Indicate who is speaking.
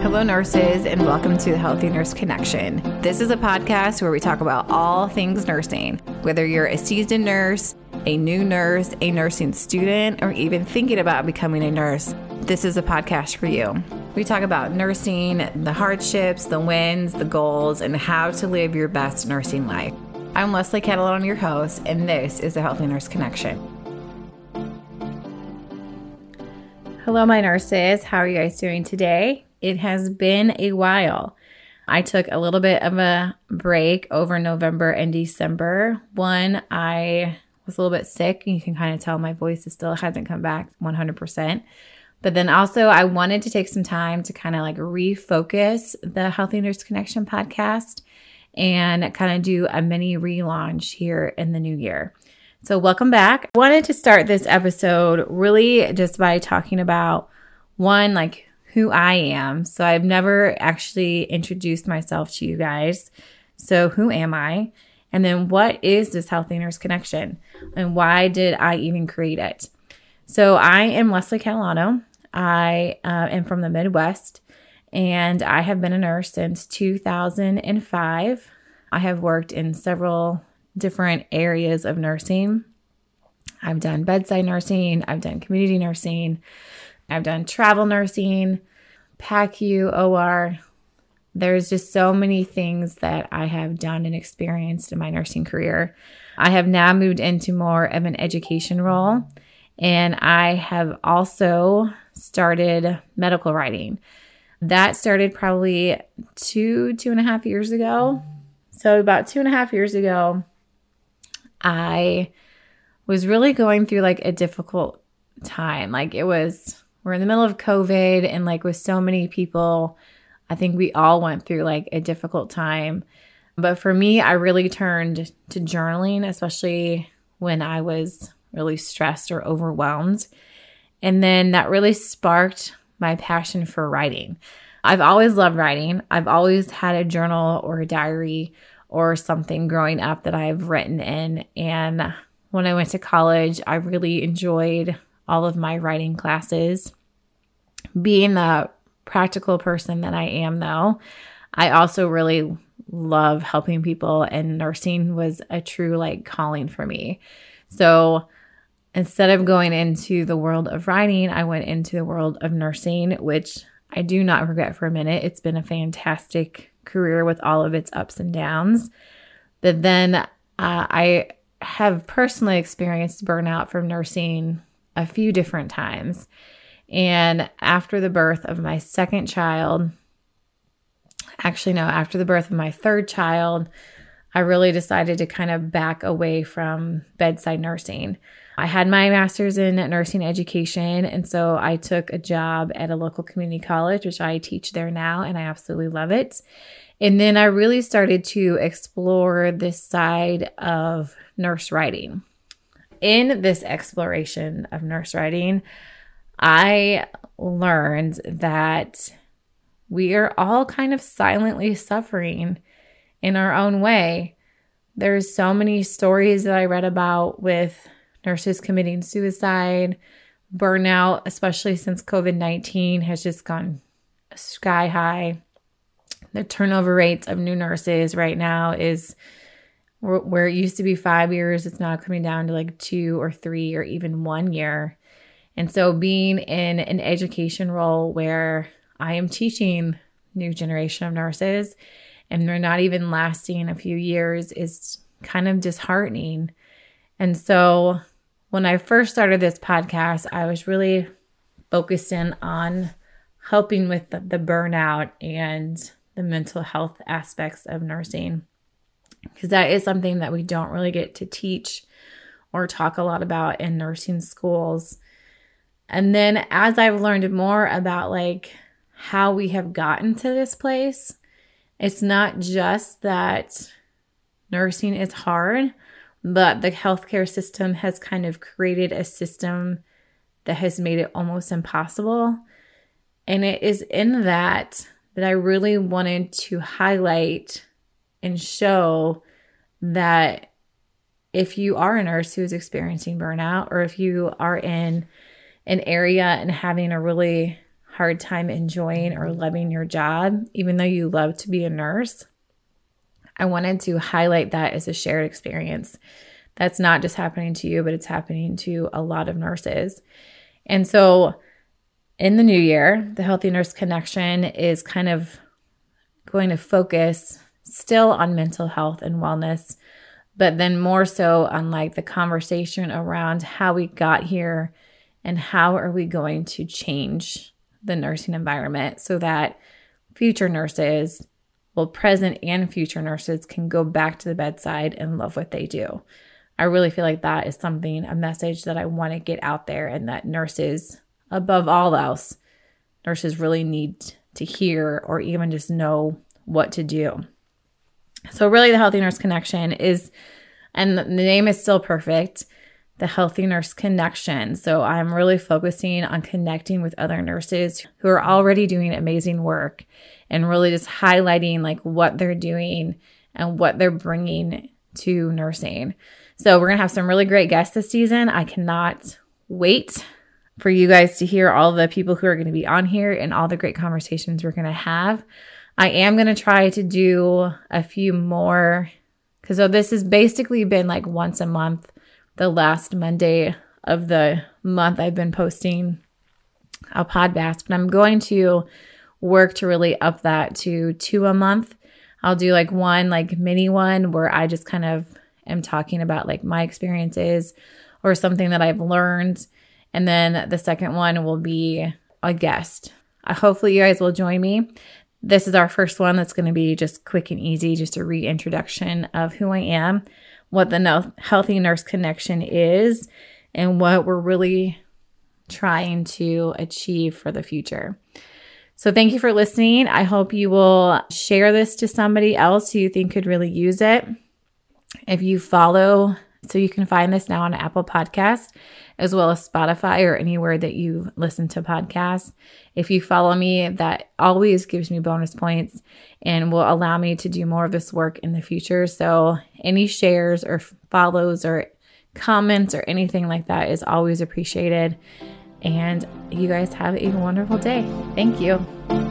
Speaker 1: Hello, nurses, and welcome to the Healthy Nurse Connection. This is a podcast where we talk about all things nursing, whether you're a seasoned nurse, a new nurse, a nursing student, or even thinking about becoming a nurse. This is a podcast for you. We talk about nursing, the hardships, the wins, the goals, and how to live your best nursing life. I'm Leslie Catalone, your host, and this is the Healthy Nurse Connection. Hello, my nurses. How are you guys doing today? It has been a while. I took a little bit of a break over November and December. One, I was a little bit sick. You can kind of tell my voice is still hasn't come back 100%. But then also, I wanted to take some time to kind of like refocus the Healthy Nurse Connection podcast and kind of do a mini relaunch here in the new year. So, welcome back. I wanted to start this episode really just by talking about one, like who I am. So I've never actually introduced myself to you guys. So who am I? And then what is this Healthy Nurse Connection? And why did I even create it? So I am Leslie Catalano. I uh, am from the Midwest and I have been a nurse since 2005. I have worked in several different areas of nursing. I've done bedside nursing, I've done community nursing, I've done travel nursing, PACU, OR. There's just so many things that I have done and experienced in my nursing career. I have now moved into more of an education role, and I have also started medical writing. That started probably two, two and a half years ago. So, about two and a half years ago, I was really going through like a difficult time. Like, it was we're in the middle of COVID and like with so many people, I think we all went through like a difficult time. But for me, I really turned to journaling, especially when I was really stressed or overwhelmed. And then that really sparked my passion for writing. I've always loved writing. I've always had a journal or a diary or something growing up that I've written in. And when I went to college, I really enjoyed all of my writing classes being the practical person that I am, though, I also really love helping people, and nursing was a true like calling for me. So instead of going into the world of writing, I went into the world of nursing, which I do not regret for a minute. It's been a fantastic career with all of its ups and downs. But then uh, I have personally experienced burnout from nursing a few different times. And after the birth of my second child, actually, no, after the birth of my third child, I really decided to kind of back away from bedside nursing. I had my master's in nursing education, and so I took a job at a local community college, which I teach there now, and I absolutely love it. And then I really started to explore this side of nurse writing. In this exploration of nurse writing, I learned that we are all kind of silently suffering in our own way. There's so many stories that I read about with nurses committing suicide, burnout, especially since COVID 19 has just gone sky high. The turnover rates of new nurses right now is where it used to be five years, it's now coming down to like two or three or even one year. And so being in an education role where I am teaching new generation of nurses and they're not even lasting a few years is kind of disheartening. And so when I first started this podcast, I was really focused in on helping with the, the burnout and the mental health aspects of nursing because that is something that we don't really get to teach or talk a lot about in nursing schools. And then as I've learned more about like how we have gotten to this place, it's not just that nursing is hard, but the healthcare system has kind of created a system that has made it almost impossible. And it is in that that I really wanted to highlight and show that if you are a nurse who is experiencing burnout, or if you are in an area and having a really hard time enjoying or loving your job, even though you love to be a nurse, I wanted to highlight that as a shared experience. That's not just happening to you, but it's happening to a lot of nurses. And so in the new year, the Healthy Nurse Connection is kind of going to focus still on mental health and wellness, but then more so on like the conversation around how we got here and how are we going to change the nursing environment so that future nurses, well, present and future nurses can go back to the bedside and love what they do. I really feel like that is something, a message that I want to get out there, and that nurses, above all else, nurses really need to hear or even just know what to do. So, really, the Healthy Nurse Connection is, and the name is still perfect, the Healthy Nurse Connection. So, I'm really focusing on connecting with other nurses who are already doing amazing work and really just highlighting like what they're doing and what they're bringing to nursing. So, we're going to have some really great guests this season. I cannot wait for you guys to hear all the people who are going to be on here and all the great conversations we're going to have. I am going to try to do a few more because so this has basically been like once a month, the last Monday of the month I've been posting a podcast, but I'm going to work to really up that to two a month. I'll do like one like mini one where I just kind of am talking about like my experiences or something that I've learned. And then the second one will be a guest. Uh, hopefully, you guys will join me. This is our first one that's going to be just quick and easy, just a reintroduction of who I am, what the Healthy Nurse Connection is, and what we're really trying to achieve for the future. So, thank you for listening. I hope you will share this to somebody else who you think could really use it. If you follow, so you can find this now on Apple Podcast as well as Spotify or anywhere that you listen to podcasts. If you follow me, that always gives me bonus points and will allow me to do more of this work in the future. So, any shares or follows or comments or anything like that is always appreciated. And you guys have a wonderful day. Thank you.